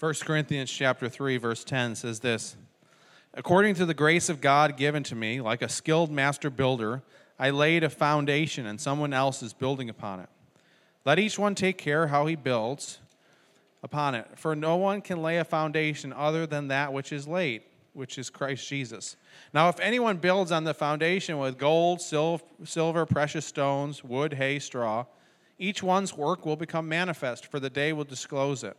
1 Corinthians chapter 3 verse 10 says this According to the grace of God given to me, like a skilled master builder, I laid a foundation and someone else is building upon it. Let each one take care how he builds upon it, for no one can lay a foundation other than that which is laid, which is Christ Jesus. Now, if anyone builds on the foundation with gold, silver, precious stones, wood, hay, straw, each one's work will become manifest, for the day will disclose it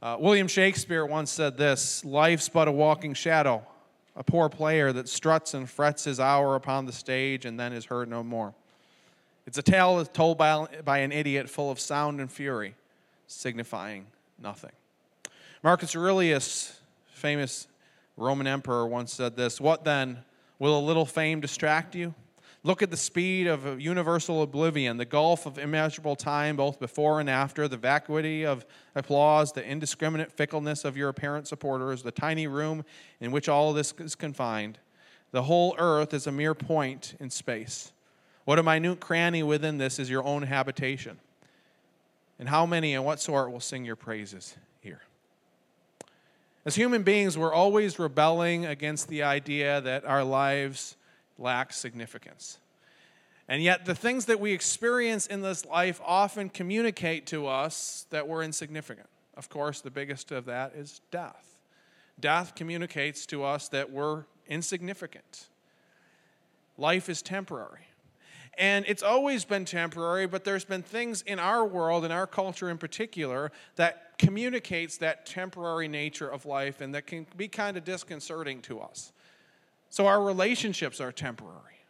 Uh, William Shakespeare once said this Life's but a walking shadow, a poor player that struts and frets his hour upon the stage and then is heard no more. It's a tale told by, by an idiot full of sound and fury, signifying nothing. Marcus Aurelius, famous Roman emperor, once said this What then? Will a little fame distract you? Look at the speed of universal oblivion, the gulf of immeasurable time, both before and after, the vacuity of applause, the indiscriminate fickleness of your apparent supporters, the tiny room in which all this is confined. The whole earth is a mere point in space. What a minute cranny within this is your own habitation. And how many and what sort will sing your praises here? As human beings, we're always rebelling against the idea that our lives lack significance. And yet, the things that we experience in this life often communicate to us that we're insignificant. Of course, the biggest of that is death. Death communicates to us that we're insignificant. Life is temporary. And it's always been temporary, but there's been things in our world, in our culture in particular, that communicates that temporary nature of life and that can be kind of disconcerting to us. So our relationships are temporary,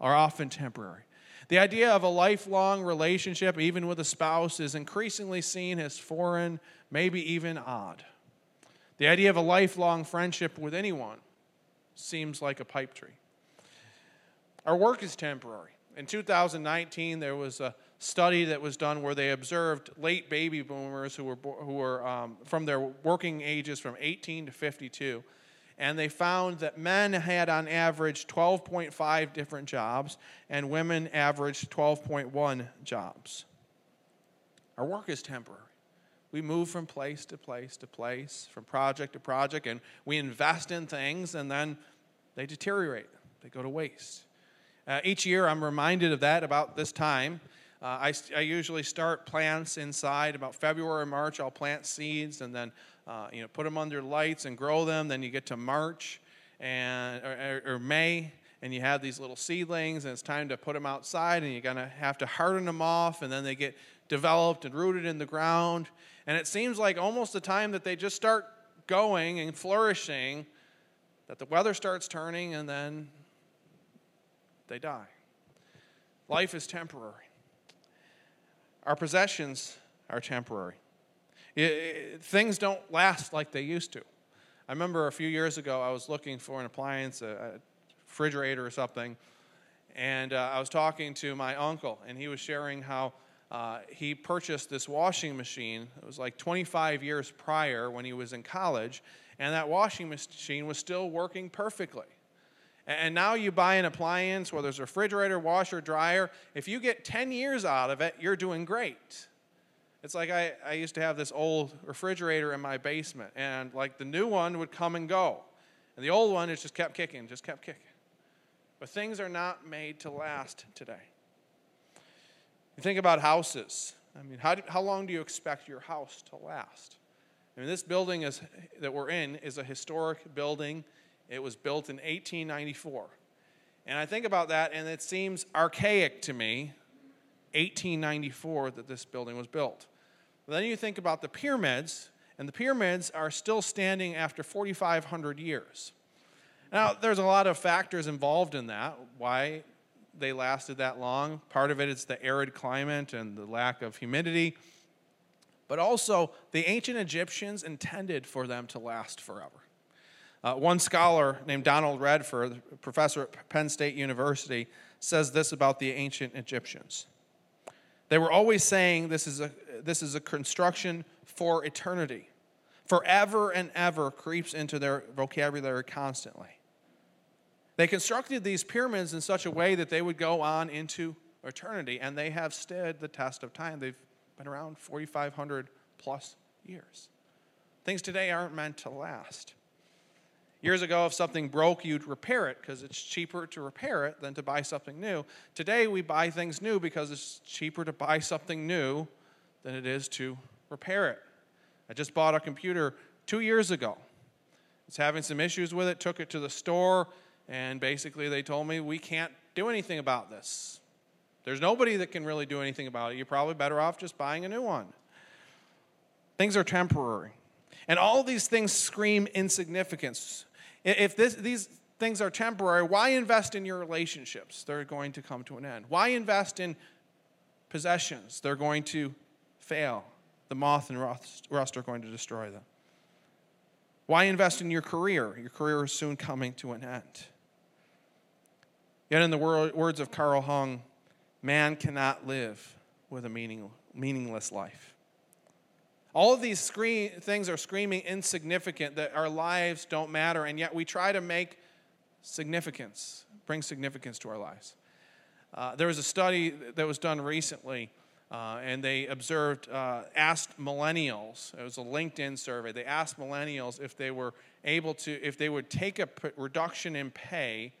are often temporary. The idea of a lifelong relationship, even with a spouse, is increasingly seen as foreign, maybe even odd. The idea of a lifelong friendship with anyone seems like a pipe tree. Our work is temporary. In 2019, there was a study that was done where they observed late baby boomers who were, who were um, from their working ages from 18 to 52 and they found that men had on average 12.5 different jobs and women averaged 12.1 jobs. Our work is temporary. We move from place to place to place, from project to project, and we invest in things and then they deteriorate, they go to waste. Uh, each year, I'm reminded of that about this time. Uh, I, I, usually start plants inside about February or March. I'll plant seeds and then uh, you know, put them under lights and grow them. Then you get to March and or, or, May, and you have these little seedlings, and it's time to put them outside, and you're gonna have to harden them off, and then they get developed and rooted in the ground. And it seems like almost the time that they just start going and flourishing, that the weather starts turning, and then they die. Life is temporary. Our possessions are temporary. It, it, things don't last like they used to. I remember a few years ago, I was looking for an appliance, a, a refrigerator or something, and uh, I was talking to my uncle, and he was sharing how uh, he purchased this washing machine. It was like 25 years prior when he was in college, and that washing machine was still working perfectly. And now you buy an appliance, whether it's a refrigerator, washer, dryer, if you get 10 years out of it, you're doing great. It's like I, I used to have this old refrigerator in my basement, and like the new one would come and go. And the old one, it just kept kicking, just kept kicking. But things are not made to last today. You think about houses. I mean, how, do, how long do you expect your house to last? I mean, this building is, that we're in is a historic building. It was built in 1894. And I think about that, and it seems archaic to me 1894 that this building was built. Then you think about the pyramids, and the pyramids are still standing after 4,500 years. Now, there's a lot of factors involved in that, why they lasted that long. Part of it is the arid climate and the lack of humidity. but also the ancient Egyptians intended for them to last forever. Uh, one scholar named Donald Redford, professor at Penn State University, says this about the ancient Egyptians. They were always saying this is a, this is a construction for eternity. Forever and ever creeps into their vocabulary constantly. They constructed these pyramids in such a way that they would go on into eternity, and they have stood the test of time. They've been around 4,500 plus years. Things today aren't meant to last. Years ago, if something broke, you'd repair it because it's cheaper to repair it than to buy something new. Today, we buy things new because it's cheaper to buy something new than it is to repair it. I just bought a computer two years ago. It's having some issues with it, took it to the store, and basically they told me we can't do anything about this. There's nobody that can really do anything about it. You're probably better off just buying a new one. Things are temporary. And all these things scream insignificance. If this, these things are temporary, why invest in your relationships? They're going to come to an end. Why invest in possessions? They're going to fail. The moth and rust, are going to destroy them. Why invest in your career? Your career is soon coming to an end. Yet, in the words of Carl Jung, man cannot live with a meaning, meaningless life. All of these screen, things are screaming insignificant, that our lives don't matter, and yet we try to make significance, bring significance to our lives. Uh, there was a study that was done recently, uh, and they observed, uh, asked millennials, it was a LinkedIn survey, they asked millennials if they were able to, if they would take a p- reduction in pay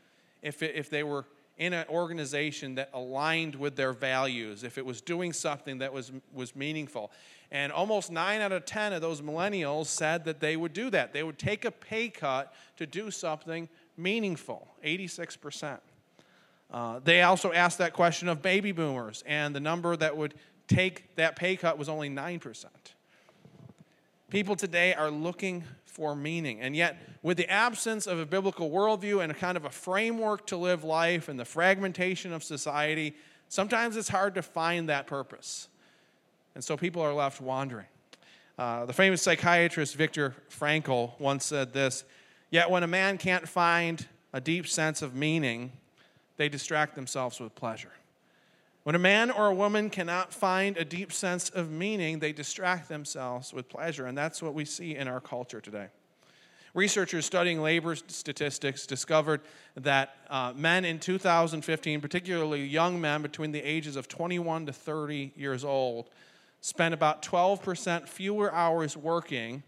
if, it, if they were in an organization that aligned with their values, if it was doing something that was, was meaningful. And almost nine out of 10 of those millennials said that they would do that. They would take a pay cut to do something meaningful, 86%. Uh, they also asked that question of baby boomers, and the number that would take that pay cut was only 9%. People today are looking for meaning. And yet, with the absence of a biblical worldview and a kind of a framework to live life and the fragmentation of society, sometimes it's hard to find that purpose. And so people are left wandering. Uh, the famous psychiatrist Viktor Frankl once said this Yet when a man can't find a deep sense of meaning, they distract themselves with pleasure. When a man or a woman cannot find a deep sense of meaning, they distract themselves with pleasure. And that's what we see in our culture today. Researchers studying labor statistics discovered that uh, men in 2015, particularly young men between the ages of 21 to 30 years old, spent about 12% fewer hours working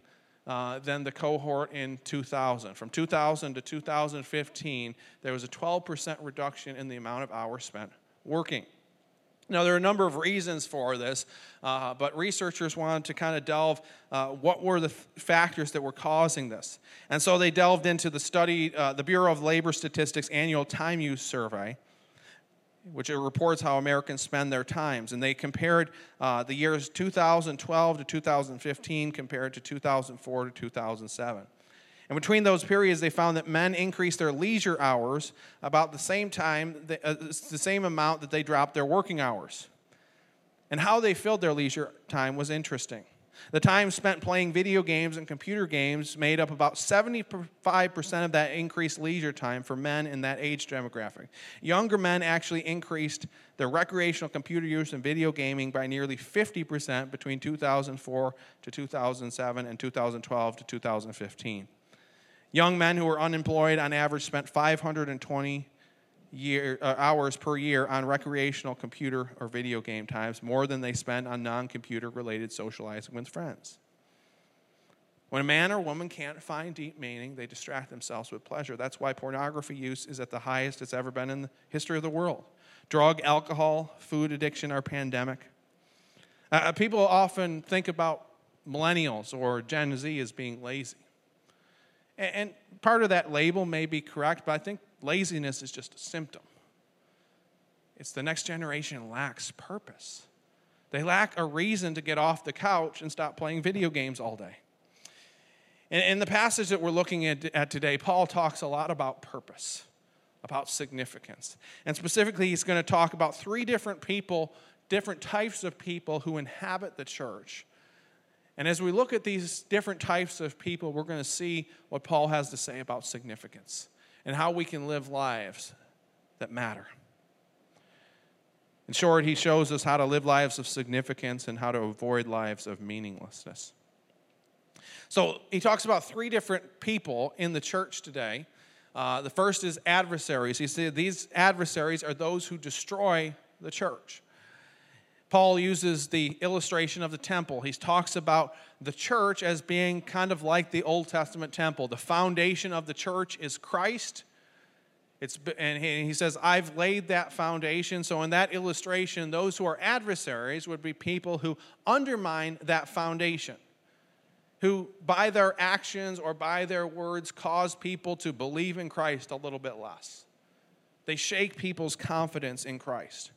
uh, than the cohort in 2000. From 2000 to 2015, there was a 12% reduction in the amount of hours spent working. Now, there are a number of reasons for this, uh, but researchers wanted to kind of delve uh, what were the factors that were causing this. And so they delved into the study, uh, the Bureau of Labor Statistics annual time use survey, which reports how Americans spend their times. And they compared uh, the years 2012 to 2015 compared to 2004 to 2007. And between those periods, they found that men increased their leisure hours about the same time, uh, the same amount that they dropped their working hours. And how they filled their leisure time was interesting. The time spent playing video games and computer games made up about 75% of that increased leisure time for men in that age demographic. Younger men actually increased their recreational computer use and video gaming by nearly 50% between 2004 to 2007 and 2012 to 2015. Young men who were unemployed on average spent 520 year, uh, hours per year on recreational computer or video game times, more than they spend on non computer related socializing with friends. When a man or woman can't find deep meaning, they distract themselves with pleasure. That's why pornography use is at the highest it's ever been in the history of the world. Drug, alcohol, food addiction are pandemic. Uh, uh people often think about millennials or Gen Z as being lazy. And part of that label may be correct, but I think laziness is just a symptom. It's the next generation lacks purpose. They lack a reason to get off the couch and stop playing video games all day. In the passage that we're looking at today, Paul talks a lot about purpose, about significance. And specifically, he's going to talk about three different people, different types of people who inhabit the church And as we look at these different types of people, we're going to see what Paul has to say about significance and how we can live lives that matter. In short, he shows us how to live lives of significance and how to avoid lives of meaninglessness. So he talks about three different people in the church today. Uh, the first is adversaries. He said these adversaries are those who destroy the church. Paul uses the illustration of the temple. He talks about the church as being kind of like the Old Testament temple. The foundation of the church is Christ. It's, and he says, I've laid that foundation. So, in that illustration, those who are adversaries would be people who undermine that foundation, who by their actions or by their words cause people to believe in Christ a little bit less. They shake people's confidence in Christ.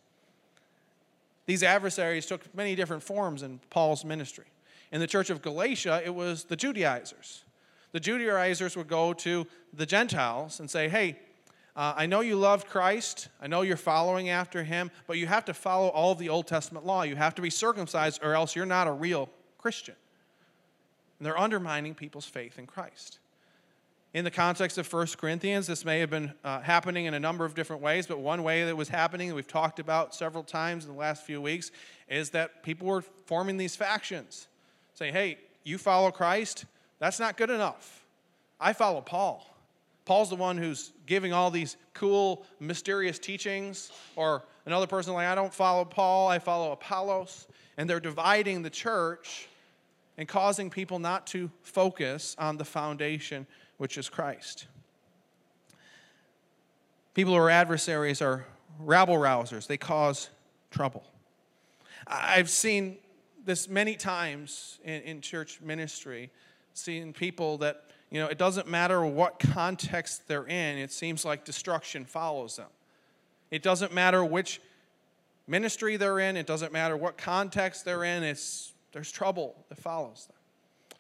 These adversaries took many different forms in Paul's ministry. In the church of Galatia, it was the Judaizers. The Judaizers would go to the Gentiles and say, Hey, uh, I know you loved Christ. I know you're following after him, but you have to follow all of the Old Testament law. You have to be circumcised, or else you're not a real Christian. And they're undermining people's faith in Christ. In the context of 1 Corinthians, this may have been uh, happening in a number of different ways, but one way that was happening that we've talked about several times in the last few weeks is that people were forming these factions. Saying, hey, you follow Christ, that's not good enough. I follow Paul. Paul's the one who's giving all these cool, mysterious teachings, or another person like, I don't follow Paul, I follow Apollos. And they're dividing the church and causing people not to focus on the foundation which is Christ. People who are adversaries are rabble rousers, they cause trouble. I've seen this many times in, in church ministry, seeing people that, you know, it doesn't matter what context they're in, it seems like destruction follows them. It doesn't matter which ministry they're in, it doesn't matter what context they're in, it's, there's trouble that follows them.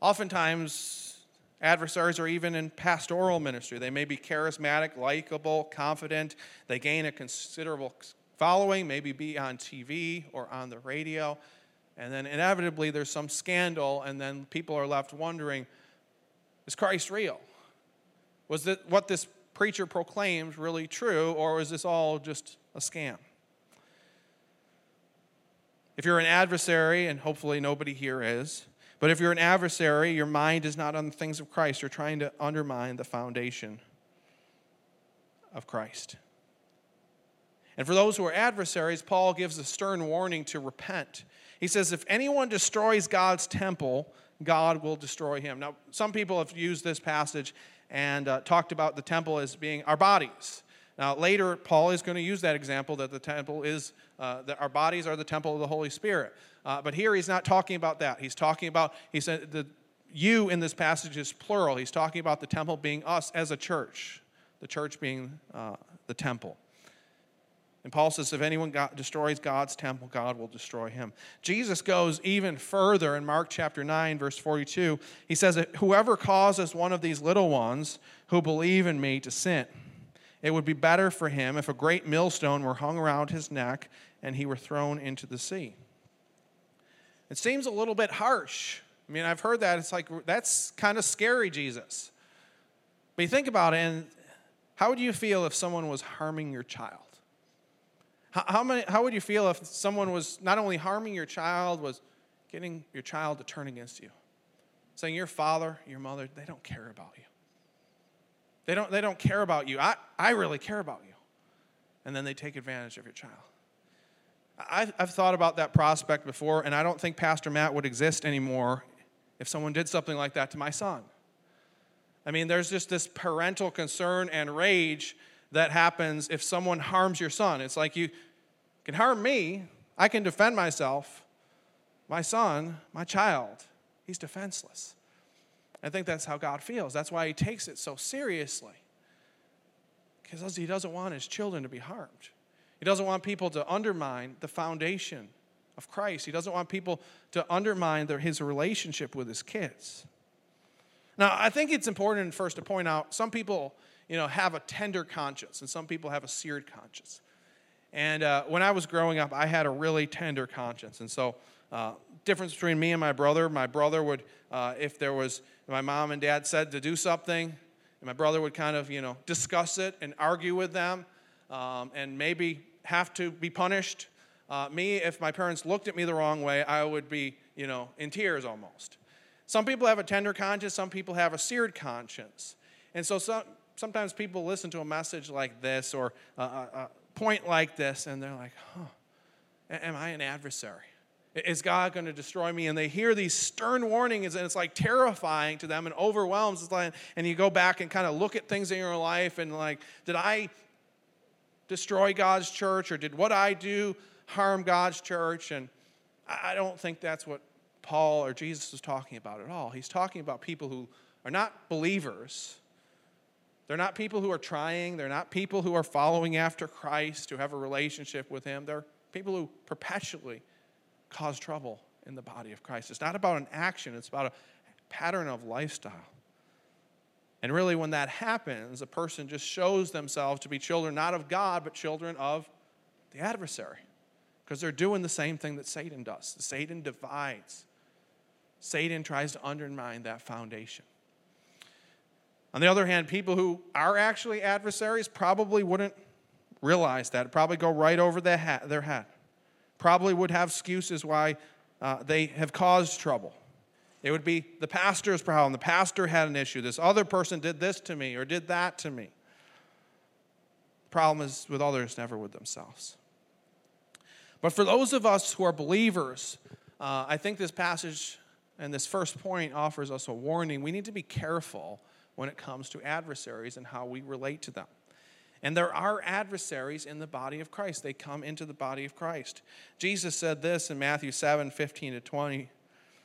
Oftentimes, Adversaries are even in pastoral ministry. They may be charismatic, likable, confident. They gain a considerable following, maybe be on TV or on the radio. And then inevitably there's some scandal, and then people are left wondering is Christ real? Was that what this preacher proclaims really true, or is this all just a scam? If you're an adversary, and hopefully nobody here is, but if you're an adversary, your mind is not on the things of Christ. You're trying to undermine the foundation of Christ. And for those who are adversaries, Paul gives a stern warning to repent. He says, If anyone destroys God's temple, God will destroy him. Now, some people have used this passage and uh, talked about the temple as being our bodies. Now, later, Paul is going to use that example that the temple is, uh, that our bodies are the temple of the Holy Spirit. Uh, but here he's not talking about that. He's talking about, he said, the you in this passage is plural. He's talking about the temple being us as a church, the church being uh, the temple. And Paul says, if anyone God, destroys God's temple, God will destroy him. Jesus goes even further in Mark chapter 9, verse 42. He says, Whoever causes one of these little ones who believe in me to sin, it would be better for him if a great millstone were hung around his neck and he were thrown into the sea. It seems a little bit harsh. I mean, I've heard that. It's like, that's kind of scary, Jesus. But you think about it, and how would you feel if someone was harming your child? How, how, many, how would you feel if someone was not only harming your child, was getting your child to turn against you? Saying your father, your mother, they don't care about you. They don't, they don't care about you. I, I really care about you. And then they take advantage of your child. I've, thought about that prospect before, and I don't think Pastor Matt would exist anymore if someone did something like that to my son. I mean, there's just this parental concern and rage that happens if someone harms your son. It's like you can harm me, I can defend myself. My son, my child, he's defenseless. I think that's how God feels. That's why he takes it so seriously. Because he doesn't want his children to be harmed. He doesn't want people to undermine the foundation of Christ. He doesn't want people to undermine their, his relationship with his kids. Now, I think it's important first to point out some people, you know, have a tender conscience and some people have a seared conscience. And uh, when I was growing up, I had a really tender conscience. And so uh, difference between me and my brother. My brother would, uh, if there was, my mom and dad said to do something, and my brother would kind of, you know, discuss it and argue with them um, and maybe have to be punished. Uh, me, if my parents looked at me the wrong way, I would be, you know, in tears almost. Some people have a tender conscience, some people have a seared conscience. And so some, sometimes people listen to a message like this or a, a, point like this, and they're like, huh, am I an adversary? Is God going to destroy me? And they hear these stern warnings, and it's like terrifying to them and overwhelms. It's like, and you go back and kind of look at things in your life and like, did I destroy God's church, or did what I do harm God's church? And I don't think that's what Paul or Jesus is talking about at all. He's talking about people who are not believers. They're not people who are trying. They're not people who are following after Christ, who have a relationship with Him. They're people who perpetually cause trouble in the body of Christ. It's not about an action, it's about a pattern of lifestyle. And really, when that happens, a person just shows themselves to be children not of God, but children of the adversary. Because they're doing the same thing that Satan does. Satan divides, Satan tries to undermine that foundation. On the other hand, people who are actually adversaries probably wouldn't realize that, probably go right over their head, probably would have excuses why uh, they have caused trouble. It would be the pastor's problem. The pastor had an issue. This other person did this to me or did that to me. The problem is with others, never with themselves. But for those of us who are believers, uh, I think this passage and this first point offers us a warning. We need to be careful when it comes to adversaries and how we relate to them. And there are adversaries in the body of Christ. They come into the body of Christ. Jesus said this in Matthew 7 15 to 20.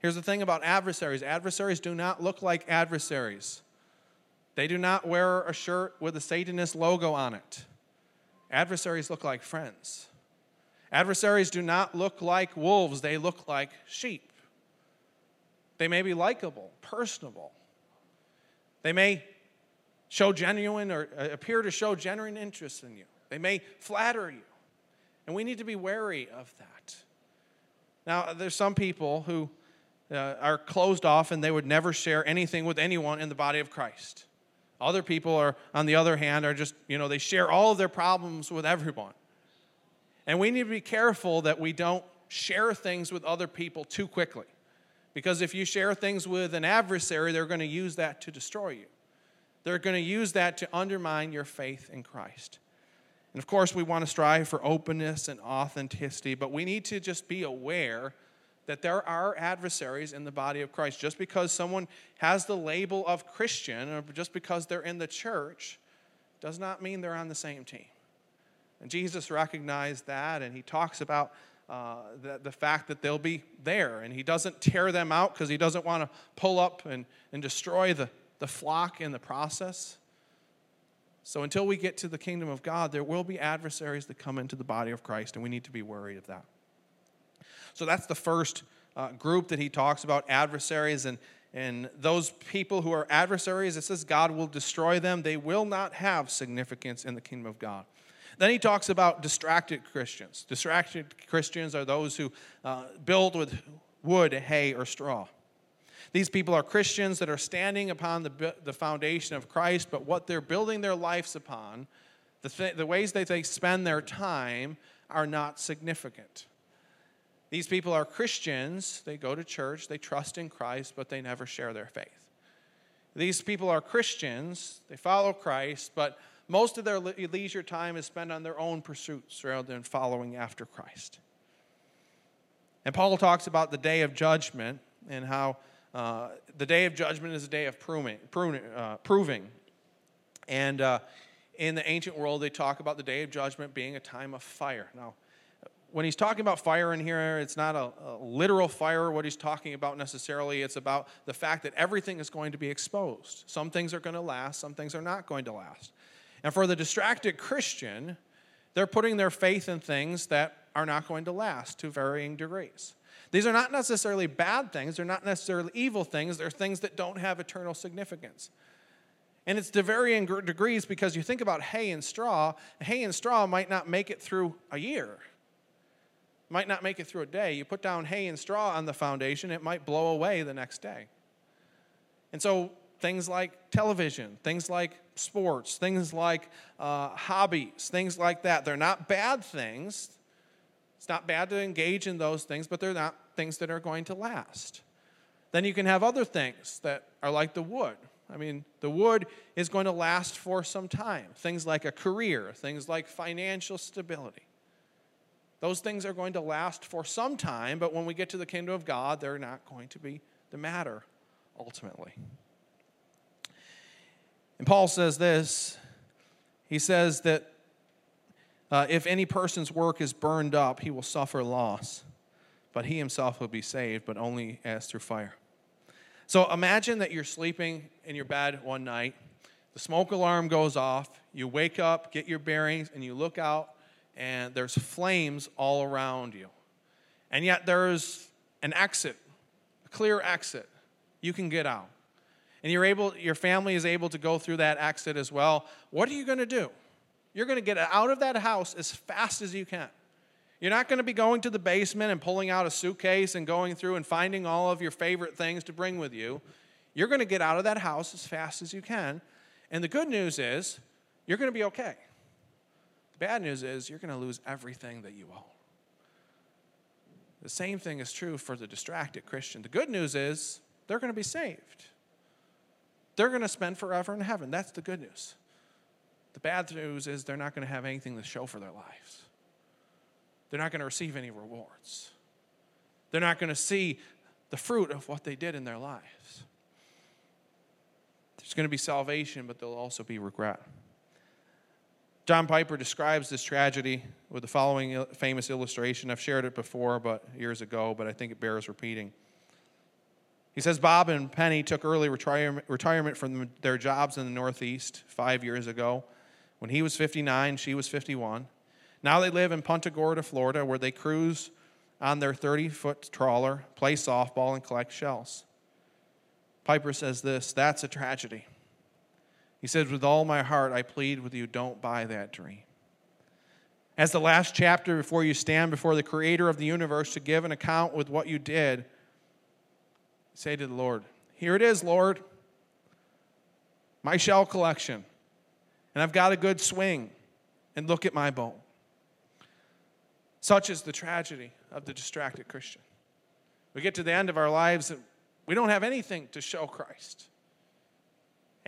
Here's the thing about adversaries adversaries do not look like adversaries, they do not wear a shirt with a Satanist logo on it. Adversaries look like friends. Adversaries do not look like wolves, they look like sheep. They may be likable, personable. They may show genuine or uh, appear to show genuine interest in you. They may flatter you. And we need to be wary of that. Now, there's some people who uh, are closed off and they would never share anything with anyone in the body of Christ. Other people are, on the other hand, are just, you know, they share all of their problems with everyone. And we need to be careful that we don't share things with other people too quickly. Because if you share things with an adversary, they're going to use that to destroy you. They're going to use that to undermine your faith in Christ. And of course, we want to strive for openness and authenticity, but we need to just be aware that there are adversaries in the body of Christ. Just because someone has the label of Christian, or just because they're in the church, does not mean they're on the same team. And Jesus recognized that, and he talks about uh, the, the fact that they'll be there. And he doesn't tear them out because he doesn't want to pull up and, and destroy the, the flock in the process. So until we get to the kingdom of God, there will be adversaries that come into the body of Christ, and we need to be worried of that. So that's the first uh, group that he talks about adversaries. And, and those people who are adversaries, it says God will destroy them. They will not have significance in the kingdom of God. Then he talks about distracted Christians. Distracted Christians are those who uh, build with wood, hay, or straw. These people are Christians that are standing upon the, the foundation of Christ, but what they're building their lives upon, the, th- the ways that they spend their time, are not significant. These people are Christians. They go to church, they trust in Christ, but they never share their faith. These people are Christians. They follow Christ, but most of their leisure time is spent on their own pursuits rather than following after Christ. And Paul talks about the day of judgment and how uh, the day of judgment is a day of pruning, pruning, uh, proving. And uh, in the ancient world, they talk about the day of judgment being a time of fire. Now, when he's talking about fire in here, it's not a, a, literal fire, what he's talking about necessarily. It's about the fact that everything is going to be exposed. Some things are going to last, some things are not going to last. And for the distracted Christian, they're putting their faith in things that are not going to last to varying degrees. These are not necessarily bad things, they're not necessarily evil things, they're things that don't have eternal significance. And it's to varying degrees because you think about hay and straw, hay and straw might not make it through a year might not make it through a day. You put down hay and straw on the foundation, it might blow away the next day. And so things like television, things like sports, things like uh, hobbies, things like that, they're not bad things. It's not bad to engage in those things, but they're not things that are going to last. Then you can have other things that are like the wood. I mean, the wood is going to last for some time. Things like a career, things like financial stability. Those things are going to last for some time, but when we get to the kingdom of God, they're not going to be the matter ultimately. And Paul says this he says that uh, if any person's work is burned up, he will suffer loss, but he himself will be saved, but only as through fire. So imagine that you're sleeping in your bed one night, the smoke alarm goes off, you wake up, get your bearings, and you look out and there's flames all around you. And yet there's an exit, a clear exit. You can get out. And you're able, your family is able to go through that exit as well. What are you going to do? You're going to get out of that house as fast as you can. You're not going to be going to the basement and pulling out a suitcase and going through and finding all of your favorite things to bring with you. You're going to get out of that house as fast as you can. And the good news is, you're going to be okay. Bad news is you're going to lose everything that you own. The same thing is true for the distracted Christian. The good news is they're going to be saved. They're going to spend forever in heaven. That's the good news. The bad news is they're not going to have anything to show for their lives. They're not going to receive any rewards. They're not going to see the fruit of what they did in their lives. There's going to be salvation, but there'll also be regret. John Piper describes this tragedy with the following famous illustration. I've shared it before, but years ago, but I think it bears repeating. He says Bob and Penny took early retirement from their jobs in the Northeast five years ago. When he was 59, she was 51. Now they live in Punta Gorda, Florida, where they cruise on their 30 foot trawler, play softball, and collect shells. Piper says this that's a tragedy. He says, With all my heart, I plead with you, don't buy that dream. As the last chapter before you stand before the creator of the universe to give an account with what you did, say to the Lord, Here it is, Lord, my shell collection, and I've got a good swing, and look at my bow. Such is the tragedy of the distracted Christian. We get to the end of our lives and we don't have anything to show Christ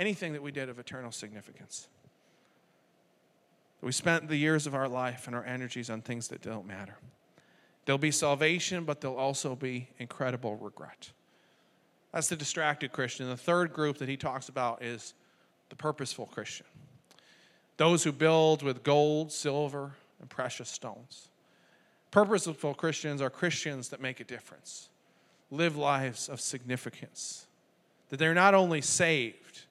anything that we did of eternal significance. We spent the years of our life and our energies on things that don't matter. There'll be salvation, but there'll also be incredible regret. That's the distracted Christian. The third group that he talks about is the purposeful Christian those who build with gold, silver, and precious stones. Purposeful Christians are Christians that make a difference, live lives of significance, that they're not only saved,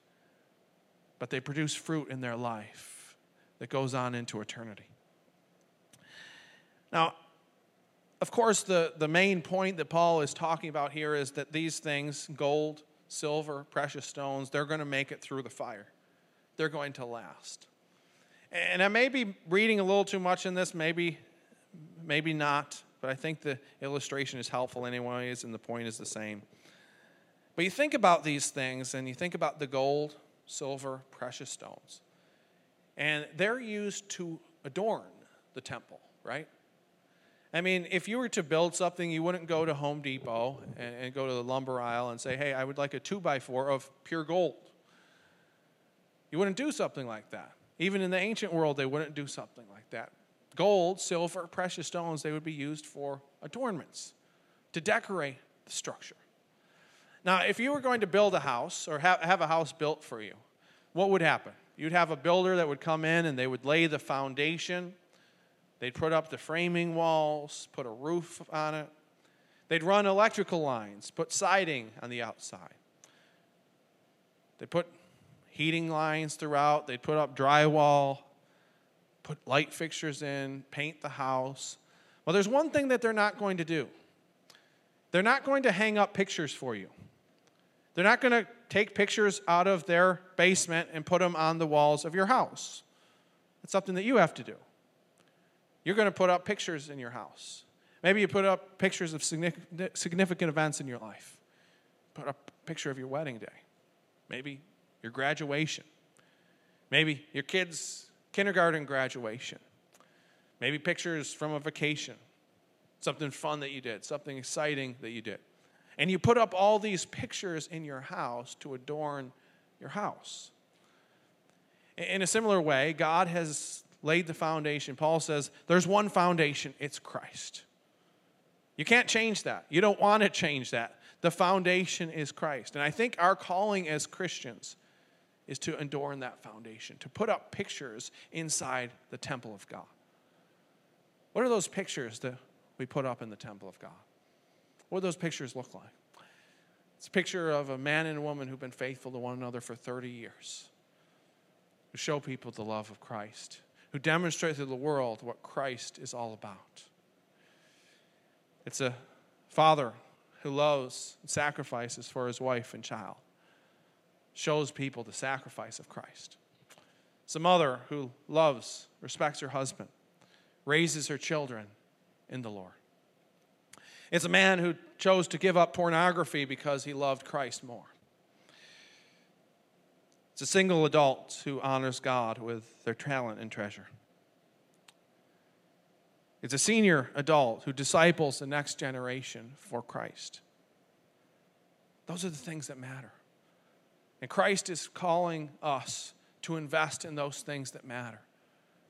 but they produce fruit in their life that goes on into eternity. Now, of course, the, the main point that Paul is talking about here is that these things gold, silver, precious stones they're going to make it through the fire, they're going to last. And I may be reading a little too much in this, maybe, maybe not, but I think the illustration is helpful, anyways, and the point is the same. But you think about these things, and you think about the gold, silver, precious stones. And they're used to adorn the temple, right? I mean, if you were to build something, you wouldn't go to Home Depot and, and, go to the lumber aisle and say, hey, I would like a two by four of pure gold. You wouldn't do something like that. Even in the ancient world, they wouldn't do something like that. Gold, silver, precious stones, they would be used for adornments to decorate the structure. Now, if you were going to build a house or have, have a house built for you, what would happen? You'd have a builder that would come in and they would lay the foundation They'd put up the framing walls, put a roof on it. They'd run electrical lines, put siding on the outside. They put heating lines throughout. They'd put up drywall, put light fixtures in, paint the house. Well, there's one thing that they're not going to do they're not going to hang up pictures for you. They're not going to take pictures out of their basement and put them on the walls of your house. It's something that you have to do. You're going to put up pictures in your house. Maybe you put up pictures of significant events in your life. Put up a picture of your wedding day. Maybe your graduation. Maybe your kids' kindergarten graduation. Maybe pictures from a vacation. Something fun that you did, something exciting that you did. And you put up all these pictures in your house to adorn your house. In a similar way, God has laid the foundation. Paul says there's one foundation, it's Christ. You can't change that. You don't want to change that. The foundation is Christ. And I think our calling as Christians is to adorn that foundation, to put up pictures inside the temple of God. What are those pictures that we put up in the temple of God? What do those pictures look like? It's a picture of a man and a woman who've been faithful to one another for 30 years, who show people the love of Christ, who demonstrate to the world what Christ is all about. It's a father who loves and sacrifices for his wife and child, shows people the sacrifice of Christ. It's a mother who loves, respects her husband, raises her children in the Lord. It's a man who chose to give up pornography because he loved Christ more. It's a single adult who honors God with their talent and treasure. It's a senior adult who disciples the next generation for Christ. Those are the things that matter. And Christ is calling us to invest in those things that matter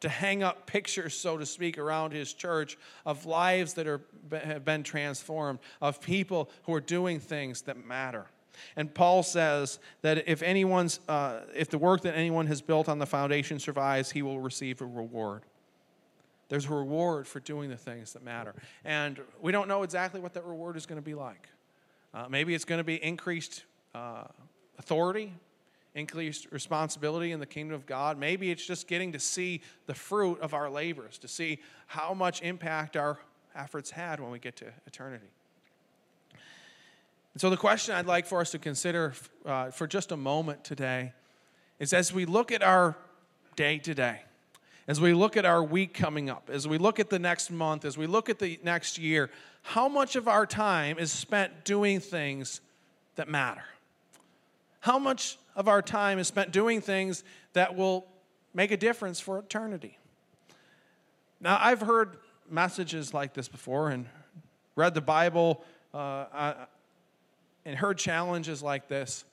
to hang up pictures, so to speak, around his church of lives that are, have been transformed, of people who are doing things that matter. And Paul says that if anyone's, uh, if the work that anyone has built on the foundation survives, he will receive a reward. There's a reward for doing the things that matter. And we don't know exactly what that reward is going to be like. Uh, maybe it's going to be increased uh, authority, increased responsibility in the kingdom of God. Maybe it's just getting to see the fruit of our labors, to see how much impact our efforts had when we get to eternity. And so, the question I'd like for us to consider uh, for just a moment today is as we look at our day today, as we look at our week coming up, as we look at the next month, as we look at the next year, how much of our time is spent doing things that matter? How much of our time is spent doing things that will make a difference for eternity? Now, I've heard messages like this before and read the Bible uh, and heard challenges like this.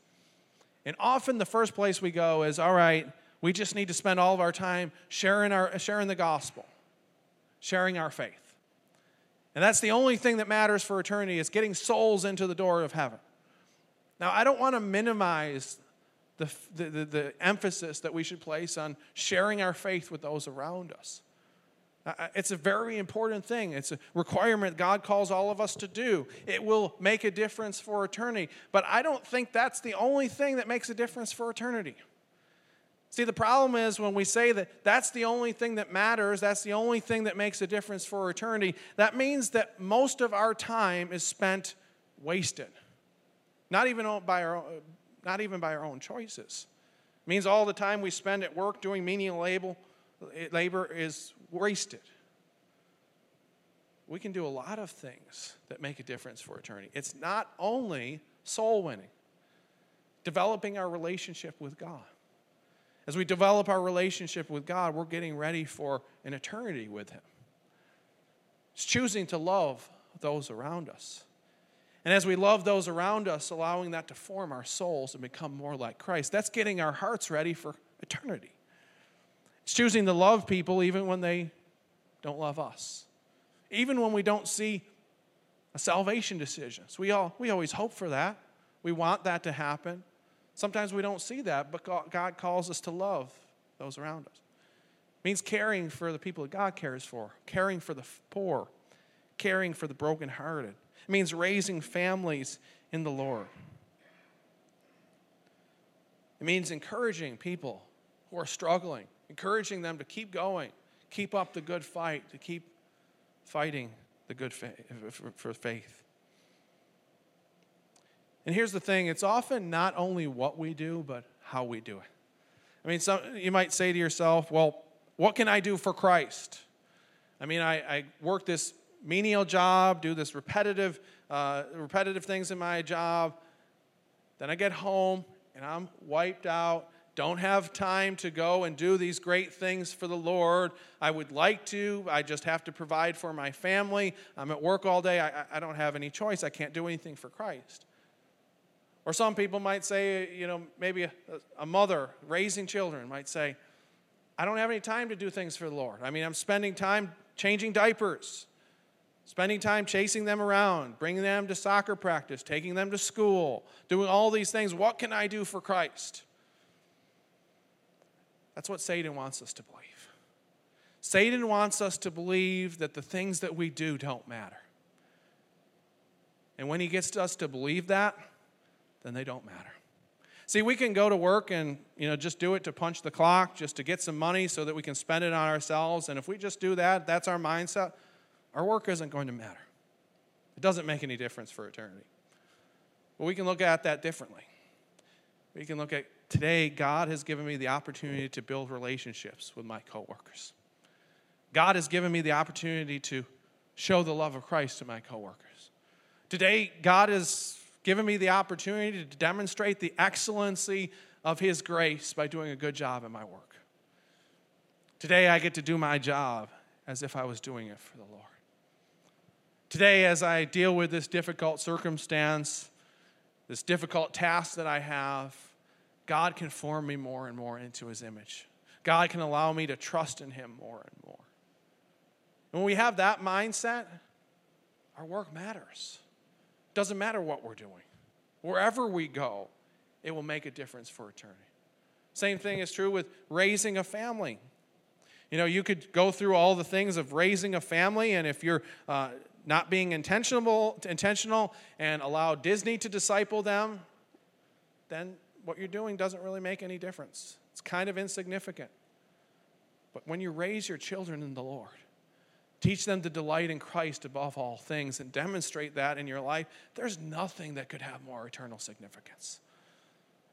And often the first place we go is all right, we just need to spend all of our time sharing, our, sharing the gospel, sharing our faith. And that's the only thing that matters for eternity is getting souls into the door of heaven. Now, I don't want to minimize the, the, the, emphasis that we should place on sharing our faith with those around us. It's a very important thing. It's a requirement God calls all of us to do. It will make a difference for eternity. But I don't think that's the only thing that makes a difference for eternity. See, the problem is when we say that that's the only thing that matters, that's the only thing that makes a difference for eternity, that means that most of our time is spent wasted. Not even by our, not even by our own choices. It means all the time we spend at work doing menial labor, eh, labor is wasted. We can do a lot of things that make a difference for eternity. It's not only soul winning, developing our relationship with God. As we develop our relationship with God, we're getting ready for an eternity with Him. It's choosing to love those around us. And as we love those around us, allowing that to form our souls and become more like Christ, that's getting our hearts ready for eternity. It's choosing to love people even when they don't love us, even when we don't see a salvation decision. So we, all, we always hope for that. We want that to happen. Sometimes we don't see that, but God calls us to love those around us. It means caring for the people that God cares for, caring for the poor, caring for the brokenhearted. It means raising families in the Lord. It means encouraging people who are struggling, encouraging them to keep going, keep up the good fight, to keep fighting the good faith, for faith. And here's the thing it's often not only what we do, but how we do it. I mean, some, you might say to yourself, well, what can I do for Christ? I mean, I, I work this menial job, do this repetitive, uh, repetitive things in my job. Then I get home and I'm wiped out, don't have time to go and do these great things for the Lord. I would like to, I just have to provide for my family. I'm at work all day, I, I don't have any choice. I can't do anything for Christ. Or some people might say, you know, maybe a, a mother raising children might say, I don't have any time to do things for the Lord. I mean, I'm spending time changing diapers, spending time chasing them around, bringing them to soccer practice, taking them to school, doing all these things. What can I do for Christ? That's what Satan wants us to believe. Satan wants us to believe that the things that we do don't matter. And when he gets us to believe that, then they don't matter. See, we can go to work and, you know, just do it to punch the clock, just to get some money so that we can spend it on ourselves. And if we just do that, that's our mindset, our work isn't going to matter. It doesn't make any difference for eternity. But we can look at that differently. We can look at today, God has given me the opportunity to build relationships with my coworkers. God has given me the opportunity to show the love of Christ to my coworkers. Today, God has given me the opportunity to demonstrate the excellency of His grace by doing a good job in my work. Today, I get to do my job as if I was doing it for the Lord. Today, as I deal with this difficult circumstance, this difficult task that I have, God can form me more and more into His image. God can allow me to trust in Him more and more. And when we have that mindset, our work matters. It Doesn't matter what we're doing. Wherever we go, it will make a difference for eternity. Same thing is true with raising a family. You know, you could go through all the things of raising a family, and if you're uh, not being intentional, intentional and allow Disney to disciple them, then what you're doing doesn't really make any difference. It's kind of insignificant. But when you raise your children in the Lord, Teach them to delight in Christ above all things and demonstrate that in your life. There's nothing that could have more eternal significance.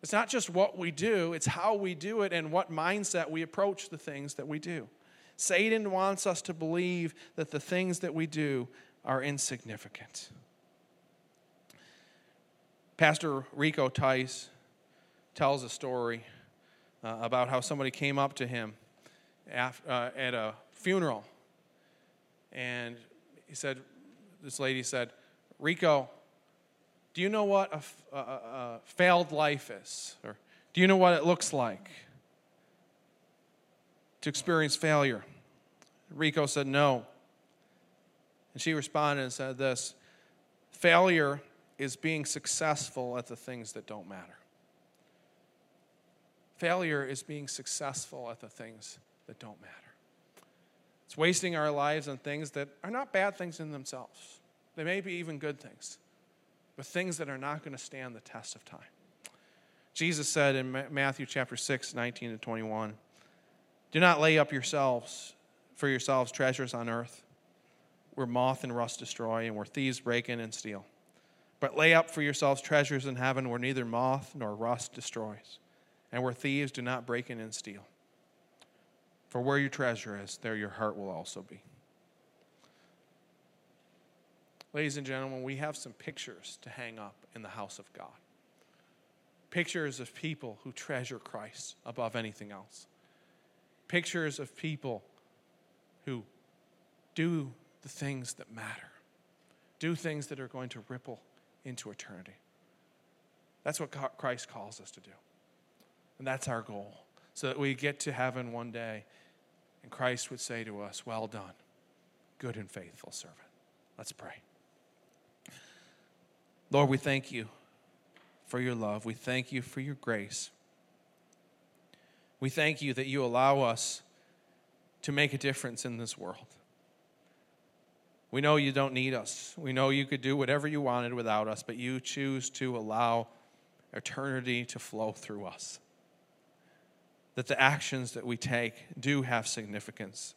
It's not just what we do, it's how we do it and what mindset we approach the things that we do. Satan wants us to believe that the things that we do are insignificant. Pastor Rico Tice tells a story uh, about how somebody came up to him after, uh, at a funeral and he said, this lady said, Rico, do you know what a, a, a failed life is? Or do you know what it looks like to experience failure? Rico said, No. And she responded and said this Failure is being successful at the things that don't matter. Failure is being successful at the things that don't matter. It's wasting our lives on things that are not bad things in themselves. They may be even good things, but things that are not going to stand the test of time. Jesus said in Matthew chapter 6, 19 to 21, Do not lay up yourselves for yourselves treasures on earth, where moth and rust destroy, and where thieves break in and steal. But lay up for yourselves treasures in heaven where neither moth nor rust destroys, and where thieves do not break in and steal. For where your treasure is, there your heart will also be. Ladies and gentlemen, we have some pictures to hang up in the house of God. Pictures of people who treasure Christ above anything else. Pictures of people who do the things that matter, do things that are going to ripple into eternity. That's what Christ calls us to do. And that's our goal, so that we get to heaven one day and Christ would say to us, Well done, good and faithful servant. Let's pray. Lord, we thank you for your love. We thank you for your grace. We thank you that you allow us to make a difference in this world. We know you don't need us. We know you could do whatever you wanted without us, but you choose to allow eternity to flow through us. That the actions that we take do have significance.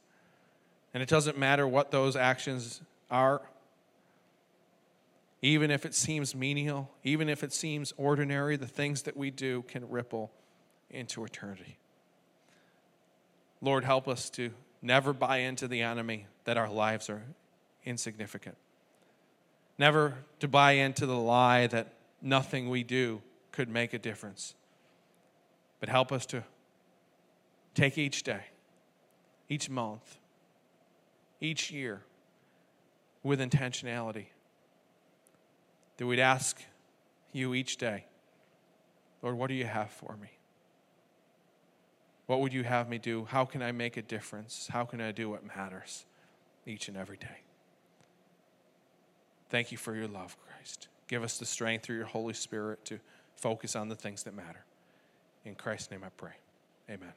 And it doesn't matter what those actions are, even if it seems menial, even if it seems ordinary, the things that we do can ripple into eternity. Lord, help us to never buy into the enemy that our lives are insignificant. Never to buy into the lie that nothing we do could make a difference. But help us to take each day, each month, each year with intentionality. That we'd ask you each day, Lord, what do you have for me? What would you have me do? How can I make a difference? How can I do what matters each and every day? Thank you for your love, Christ. Give us the strength through your Holy Spirit to focus on the things that matter. In Christ's name I pray. Amen.